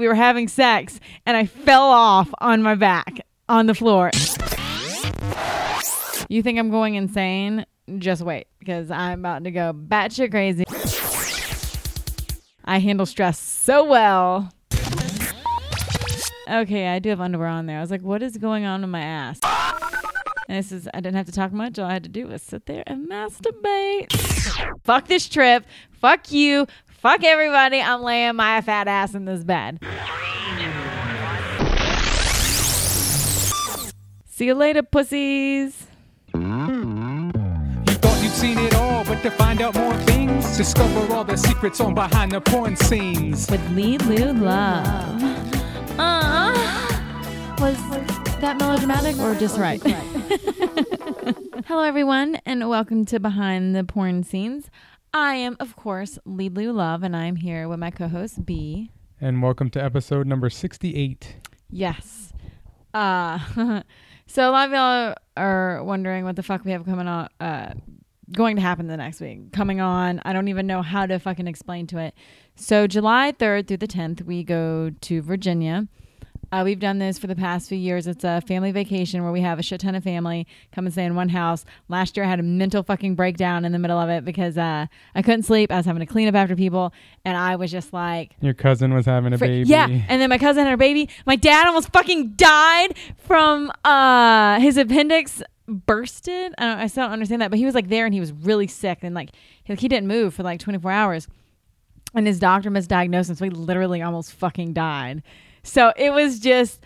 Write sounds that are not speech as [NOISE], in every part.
we were having sex and I fell off on my back on the floor. You think I'm going insane? Just wait because I'm about to go batshit crazy. I handle stress so well. Okay, I do have underwear on there. I was like, what is going on in my ass? And this is, I didn't have to talk much. All I had to do was sit there and masturbate. Fuck this trip. Fuck you. Fuck everybody. I'm laying my fat ass in this bed. See you later, pussies. You thought you'd seen it all, but to find out more things, discover all the secrets on behind the porn scenes. With Lelu Love. Uh, was that melodramatic or just right? [LAUGHS] Hello, everyone, and welcome to Behind the Porn Scenes. I am, of course, Lelu Love, and I'm here with my co host, B. And welcome to episode number 68. Yes. Uh, [LAUGHS] so a lot of y'all are wondering what the fuck we have coming on, uh, going to happen the next week. Coming on, I don't even know how to fucking explain to it. So July 3rd through the 10th, we go to Virginia. Uh, we've done this for the past few years. It's a family vacation where we have a shit ton of family come and stay in one house. Last year, I had a mental fucking breakdown in the middle of it because uh, I couldn't sleep. I was having to clean up after people, and I was just like, Your cousin was having a Fr- baby. Yeah, and then my cousin had her baby. My dad almost fucking died from uh his appendix bursted. I, don't, I still don't understand that, but he was like there and he was really sick and like he, like, he didn't move for like 24 hours, and his doctor misdiagnosed him, so he literally almost fucking died. So it was just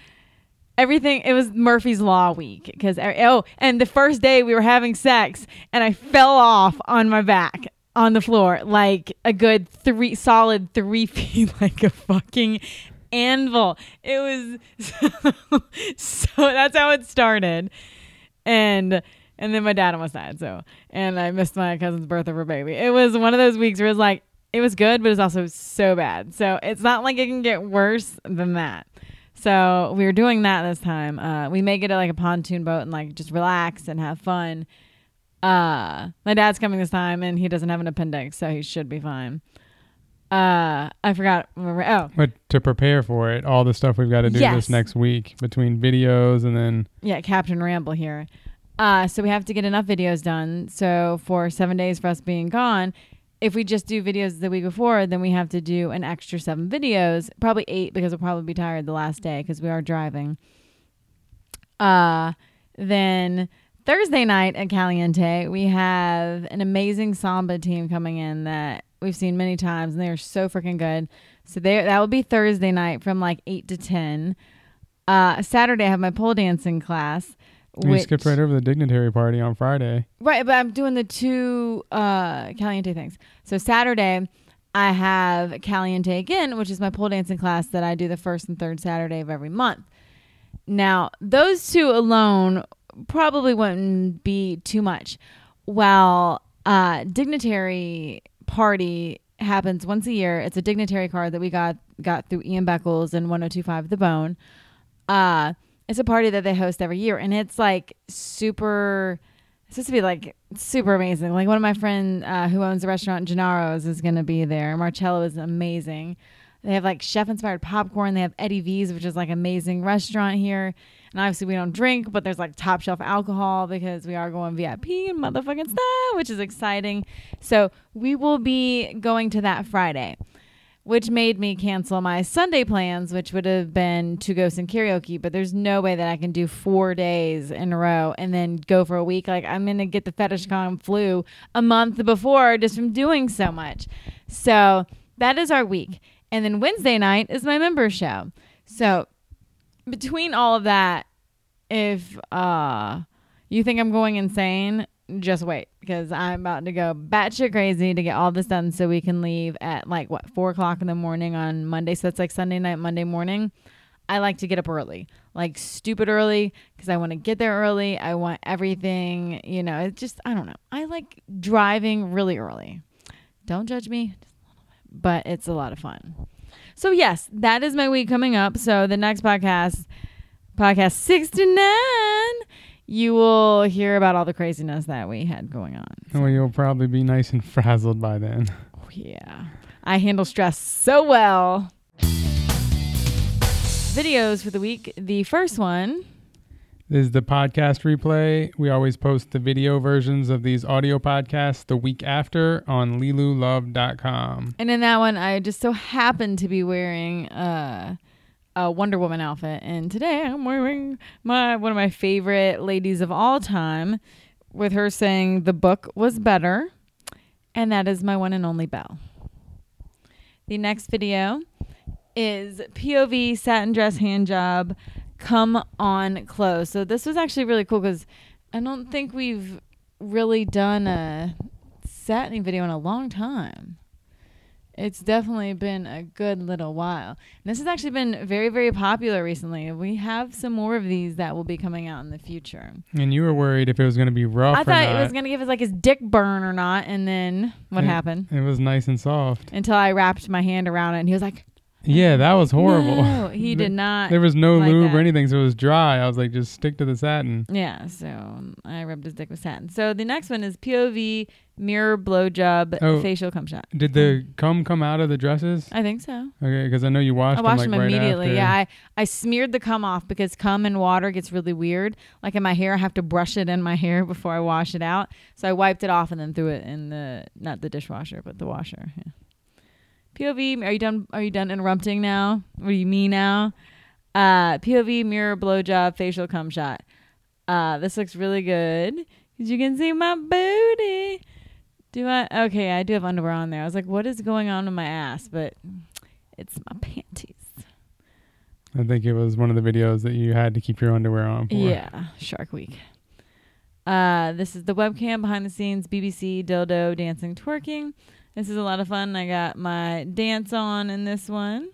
everything it was murphy's law week because oh and the first day we were having sex and i fell off on my back on the floor like a good three solid three [LAUGHS] feet like a fucking anvil. It was [LAUGHS] so, so that's how it started. And and then my dad almost died so and i missed my cousin's birth of her baby. It was one of those weeks where it was like it was good but it's also so bad so it's not like it can get worse than that so we were doing that this time. Uh, we may get it like a pontoon boat and like just relax and have fun. Uh, my dad's coming this time and he doesn't have an appendix, so he should be fine. Uh, I forgot. Oh, But to prepare for it, all the stuff we've got to do Yes. this next week between videos and then yeah, Captain Ramble here. Uh, so we have to get enough videos done. So for seven days for us being gone, if we just do videos the week before, then we have to do an extra seven videos, probably eight because we'll probably be tired the last day because we are driving. Uh, then Thursday night at Caliente, we have an amazing samba team coming in that we've seen many times, and they are so freaking good. So they that will be Thursday night from like eight to ten. Uh, Saturday, I have my pole dancing class. We which- skipped right over the dignitary party on Friday. Right, but I'm doing the two uh Caliente things. So Saturday I have Caliente again, which is my pole dancing class that I do the first and third Saturday of every month. Now, those two alone probably wouldn't be too much. While uh dignitary party happens once a year. It's a dignitary card that we got got through Ian Beckles and 1025 The Bone. Uh it's a party that they host every year and it's like super it's supposed to be like super amazing. Like one of my friend uh, who owns the restaurant Gennaro's is going to be there. Marcello is amazing. They have like chef inspired popcorn. They have Eddie V's, which is like amazing restaurant here. And obviously we don't drink, but there's like top shelf alcohol because we are going VIP and motherfucking style, which is exciting. So we will be going to that Friday which made me cancel my Sunday plans, which would have been to go sing karaoke. But there's no way that I can do four days in a row and then go for a week. Like I'm gonna get the fetish con flu a month before just from doing so much. So that is our week, and then Wednesday night is my member show. So between all of that, if uh you think I'm going insane, just wait because I'm about to go batshit crazy to get all this done so we can leave at like what four o'clock in the morning on Monday. So that's like Sunday night, Monday morning. I like to get up early, like stupid early, because I want to get there early. I want everything, you know. It's just I don't know. I like driving really early. Don't judge me, but it's a lot of fun. So yes, that is my week coming up. So the next podcast, podcast sixty nine, you will hear about all the craziness that we had going on. Well, you'll probably be nice and frazzled by then. Oh, yeah. I handle stress so well. videos for the week. The first one is the podcast replay. We always post the video versions of these audio podcasts the week after on lelulove.com. And in that one, I just so happened to be wearing uh, a Wonder Woman outfit, and today I'm wearing my one of my favorite ladies of all time, with her saying the book was better, and that is my one and only Belle. The next video is POV satin dress hand job, come on close. So this was actually really cool because I don't think we've really done a satin video in a long time. It's definitely been a good little while. And this has actually been very, very popular recently. We have some more of these that will be coming out in the future. And you were worried if it was going to be rough I thought not. it was going to give us like his dick burn or not. And then what It- happened? It was nice and soft. Until I wrapped my hand around it and he was like, Yeah, that was horrible. No, [LAUGHS] he did not. There was no like lube that. or anything, so it was dry. I was like, just stick to the satin. Yeah, so um, I rubbed his dick with satin. So the next one is POV mirror blowjob Oh. facial cum shot. Did the cum come out of the dresses? I think so. Okay, because I know you washed I washed them them like right immediately. after. Yeah, I, I smeared the cum off because cum and water gets really weird. Like in my hair, I have to brush it in my hair [LAUGHS] before I wash it out. So I wiped it off and then threw it in the not the dishwasher, but the washer. Yeah. POV, are you done? Are you done interrupting now? What do you mean now? Uh, POV mirror blowjob facial cum shot. Uh, this looks really good because you can see my booty. Do I? Okay, I do have underwear on there. I was like, what is going on in my ass? But it's my panties. I think it was one of the videos that you had to keep your underwear on for. Yeah, Shark Week. Uh, this is the webcam behind the scenes BBC dildo dancing twerking. This is a lot of fun. I got my dance on in this one.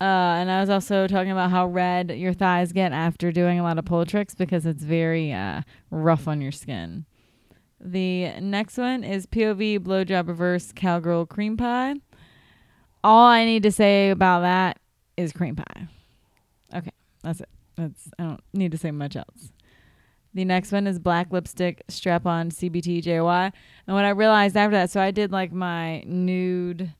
Uh, and I was also talking about how red your thighs get after doing a lot of pull tricks because it's very uh, rough on your skin. The next one is POV blowjob reverse cowgirl cream pie. All I need to say about that is cream pie. Okay, that's it. That's I don't need to say much else. The next one is black lipstick strap on CBT JY. And what I realized after that, so I did like my nude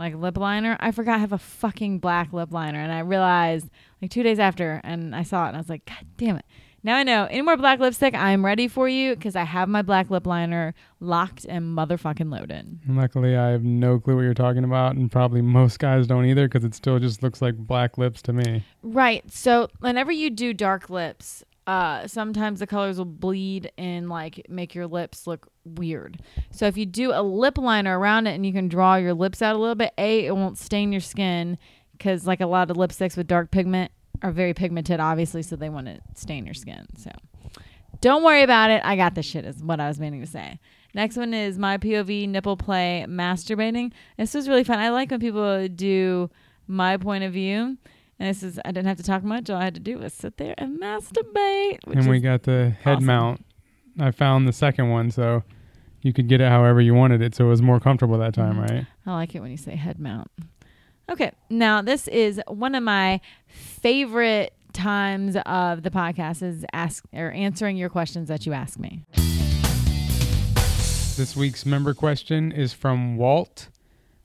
like lip liner. I forgot I have a fucking black lip liner and I realized like 2 days after and I saw it and I was like god damn it. Now I know. Any more black lipstick, I'm ready for you cuz I have my black lip liner locked and motherfucking loaded. Luckily, I have no clue what you're talking about, and probably most guys don't either, because it still just looks like black lips to me. Right. So whenever you do dark lips, uh, sometimes the colors will bleed and like make your lips look weird. So if you do a lip liner around it and you can draw your lips out a little bit, a it won't stain your skin because like a lot of lipsticks with dark pigment are very pigmented, obviously, so they want to stain your skin. So don't worry about it. I got this shit. Is what I was meaning to say. Next one is my POV nipple play masturbating. This was really fun. I like when people do my point of view. And this is I didn't have to talk much. All I had to do was sit there and masturbate. Which and we got the head awesome. mount. I found the second one, so you could get it however you wanted it, so it was more comfortable that time, Mhm. right? I like it when you say head mount. Okay, now this is one of my favorite times of the podcast is ask or answering your questions that you ask me. This week's member question is from Walt.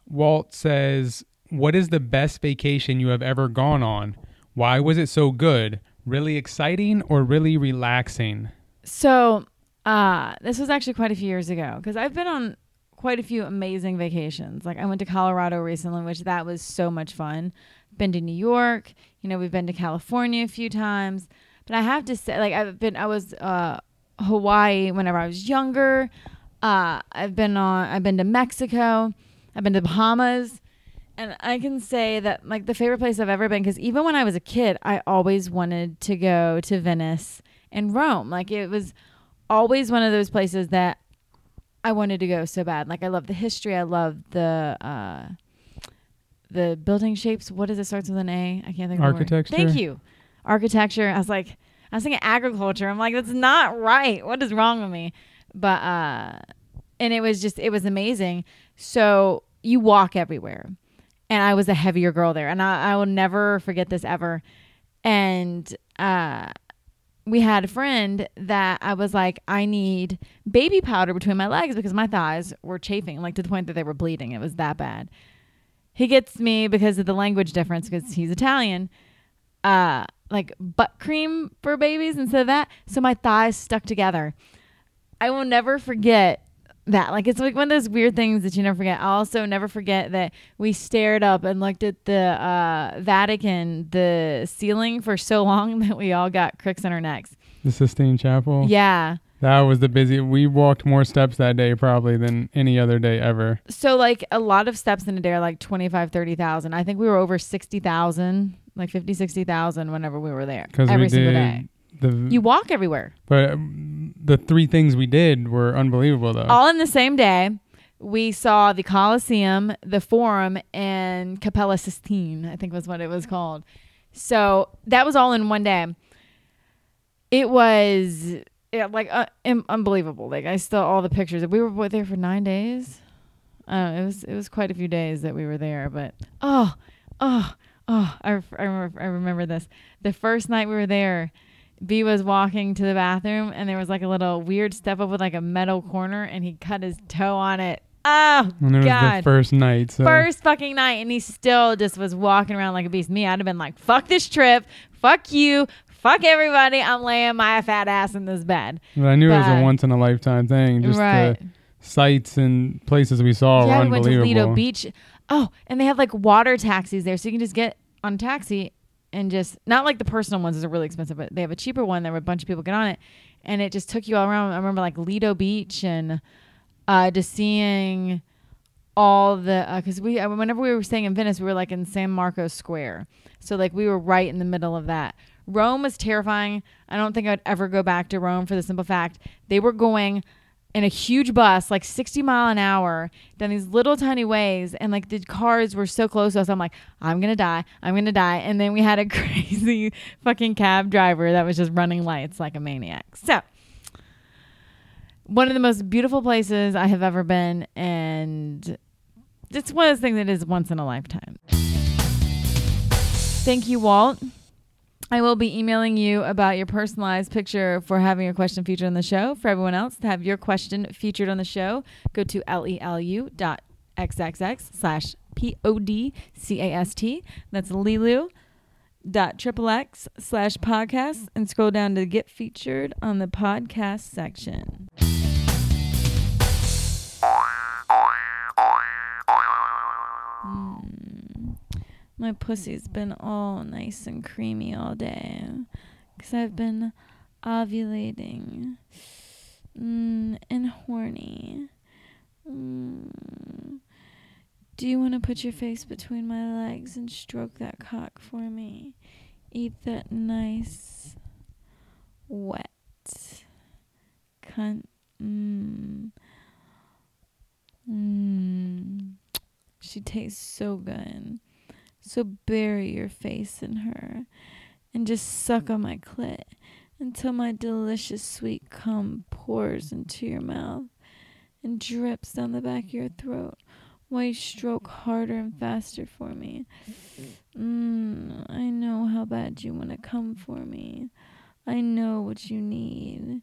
Walt says, What is the best vacation you have ever gone on? Why was it so good? Really exciting or really relaxing? So, uh, this was actually quite a few years ago because I've been on quite a few amazing vacations. Like I went to Colorado recently, which that was so much fun. Been to New York, you know, we've been to California a few times. But I have to say, like I've been, I was uh, Hawaii whenever I was younger. Uh, I've been on, I've been to Mexico, I've been to Bahamas, and I can say that like the favorite place I've ever been because even when I was a kid, I always wanted to go to Venice and Rome. Like it was always one of those places that I wanted to go so bad. Like I love the history. I love the uh, the building shapes. What is it? Starts with an A. I can't think. of. Architecture? Thank you. Architecture. I was like, I was thinking agriculture. I'm like, that's not right. What is wrong with me? But uh, and it was just it was amazing. So you walk everywhere, and I was a heavier girl there, and I, I will never forget this ever. And uh, we had a friend that I was like, I need baby powder between my legs because my thighs were chafing, like to the point that they were bleeding. It was that bad. He gets me because of the language difference because he's Italian. uh like butt cream for babies instead of that. So my thighs stuck together. I will never forget that. Like it's like one of those weird things that you never forget. I'll also never forget that we stared up and looked at the uh, Vatican, the ceiling for so long [LAUGHS] that we all got cricks in our necks. The Sistine Chapel. Yeah. That was the busy. We walked more steps that day probably than any other day ever. So like a lot of steps in a day are like 25, 30,000. I think we were over 60,000, like 50, 60,000 whenever we were there. Because Every we single day. The. You walk everywhere. but um, the three things we did were unbelievable though. all in the same day. We saw the Colosseum, the Forum, and Capella Sistine, I think was what it was called. So that was all in one day. It was yeah, like uh, im- unbelievable. Like I still all the pictures. We were what, there for nine days. Uh, it was it was quite a few days that we were there. But oh oh oh, I I remember, I remember this. The first night we were there, B was walking to the bathroom and there was like a little weird step up with like a metal corner and he cut his toe on it. Oh and it was the first night. So First fucking night and he still just was walking around like a beast. Me, I'd have been like, fuck this trip, fuck you, fuck everybody. I'm laying my fat ass in this bed. but I knew it was a once in a lifetime thing. Just right. the sights and places we saw yeah, were we went to. Lido Beach. Oh, and they have like water taxis there, so you can just get on a taxi and just not like the personal ones are really expensive, but they have a cheaper one. that a bunch of people get on it, and it just took you all around. I remember like Lido Beach and uh, just seeing all the because we uh, whenever we were staying in Venice, we were like in San Marco Square, so like we were right in the middle of that. Rome was terrifying. I don't think I'd ever go back to Rome for the simple fact they were going in a huge bus, like 60 mile an hour, down these little tiny ways, and like the cars were so close to us. I'm like, I'm gonna die, I'm gonna die. And then we had a [LAUGHS] crazy fucking cab driver that was just running lights like a maniac. So, one of the most beautiful places I have ever been, and it's one of those things that is once in a lifetime. Thank you, Walt. I will be emailing you about your personalized picture for having your question featured on the show. For everyone else to have your question featured on the show, go to lelu dot xxx slash p-o-d-c-a-s-t. That's lelu dot triple x slash podcast and scroll down to get featured on the podcast section. My pussy's been all nice and creamy all day because I've been ovulating mm, and horny. Mm. Do you want to put your face between my legs and stroke that cock for me? Eat that nice, wet cunt. Mm. Mm. She tastes so good. So bury your face in her and just suck on my clit until my delicious sweet cum pours into your mouth and drips down the back of your throat while you stroke harder and faster for me. Mm, I know how bad you want to come for me. I know what you need.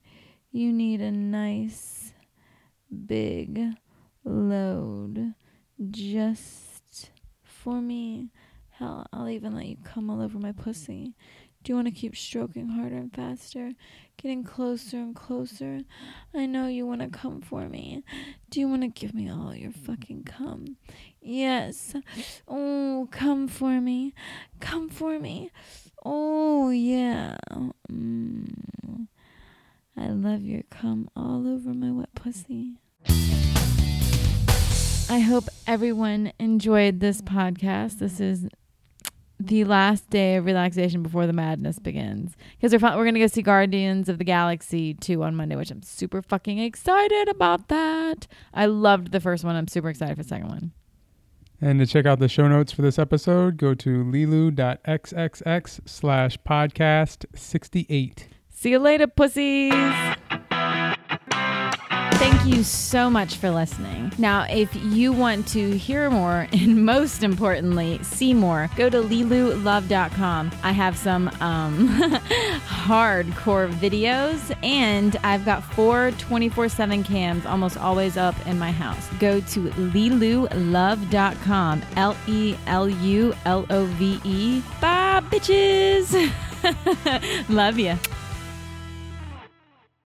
You need a nice, big load just for me. Hell, I'll even let you come all over my pussy. Do you want to keep stroking harder and faster? Getting closer and closer? I know you want to come for me. Do you want to give me all your fucking cum? Yes. Oh, come for me. Come for me. Oh, yeah. Mm. I love your cum all over my wet pussy. I hope everyone enjoyed this podcast. This is the last day of relaxation before the madness begins. Because we're, we're going to go see Guardians of the Galaxy 2 on Monday, which I'm super fucking excited about that. I loved the first one. I'm super excited for the second one. And to check out the show notes for this episode, go to lelu.xxx slash podcast 68. See you later, pussies. Thank you so much for listening. Now, if you want to hear more [LAUGHS] and most importantly, see more, go to lelulove.com. I have some um, [LAUGHS] hardcore videos and I've got four 24 7 cams almost always up in my house. Go to lelulove.com. L E L U L O V E. Bye bitches. [LAUGHS] Love you.